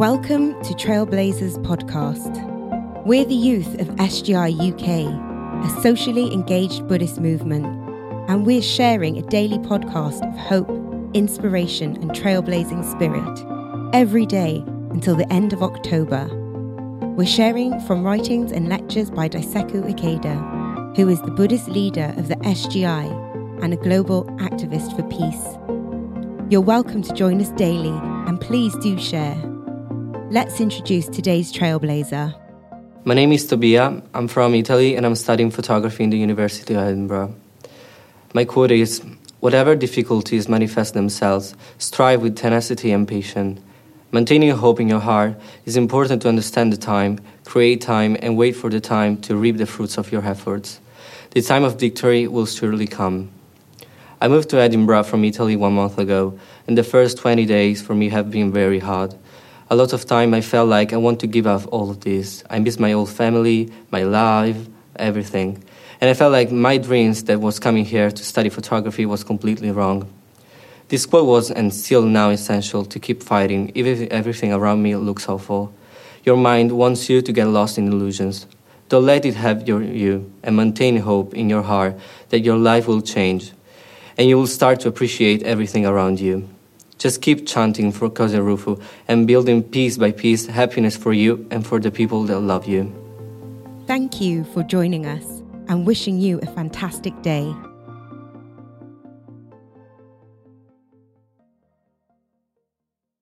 Welcome to Trailblazers Podcast. We're the youth of SGI UK, a socially engaged Buddhist movement, and we're sharing a daily podcast of hope, inspiration, and trailblazing spirit every day until the end of October. We're sharing from writings and lectures by Daisaku Ikeda, who is the Buddhist leader of the SGI and a global activist for peace. You're welcome to join us daily and please do share. Let's introduce today's trailblazer. My name is Tobia. I'm from Italy and I'm studying photography in the University of Edinburgh. My quote is Whatever difficulties manifest themselves, strive with tenacity and patience. Maintaining hope in your heart is important to understand the time, create time, and wait for the time to reap the fruits of your efforts. The time of victory will surely come. I moved to Edinburgh from Italy one month ago, and the first 20 days for me have been very hard a lot of time I felt like I want to give up all of this. I miss my old family, my life, everything. And I felt like my dreams that was coming here to study photography was completely wrong. This quote was and still now essential to keep fighting, even if everything around me looks awful. Your mind wants you to get lost in illusions. Don't let it have your, you and maintain hope in your heart that your life will change and you will start to appreciate everything around you. Just keep chanting for kosen-rufu and building piece by piece happiness for you and for the people that love you. Thank you for joining us and wishing you a fantastic day.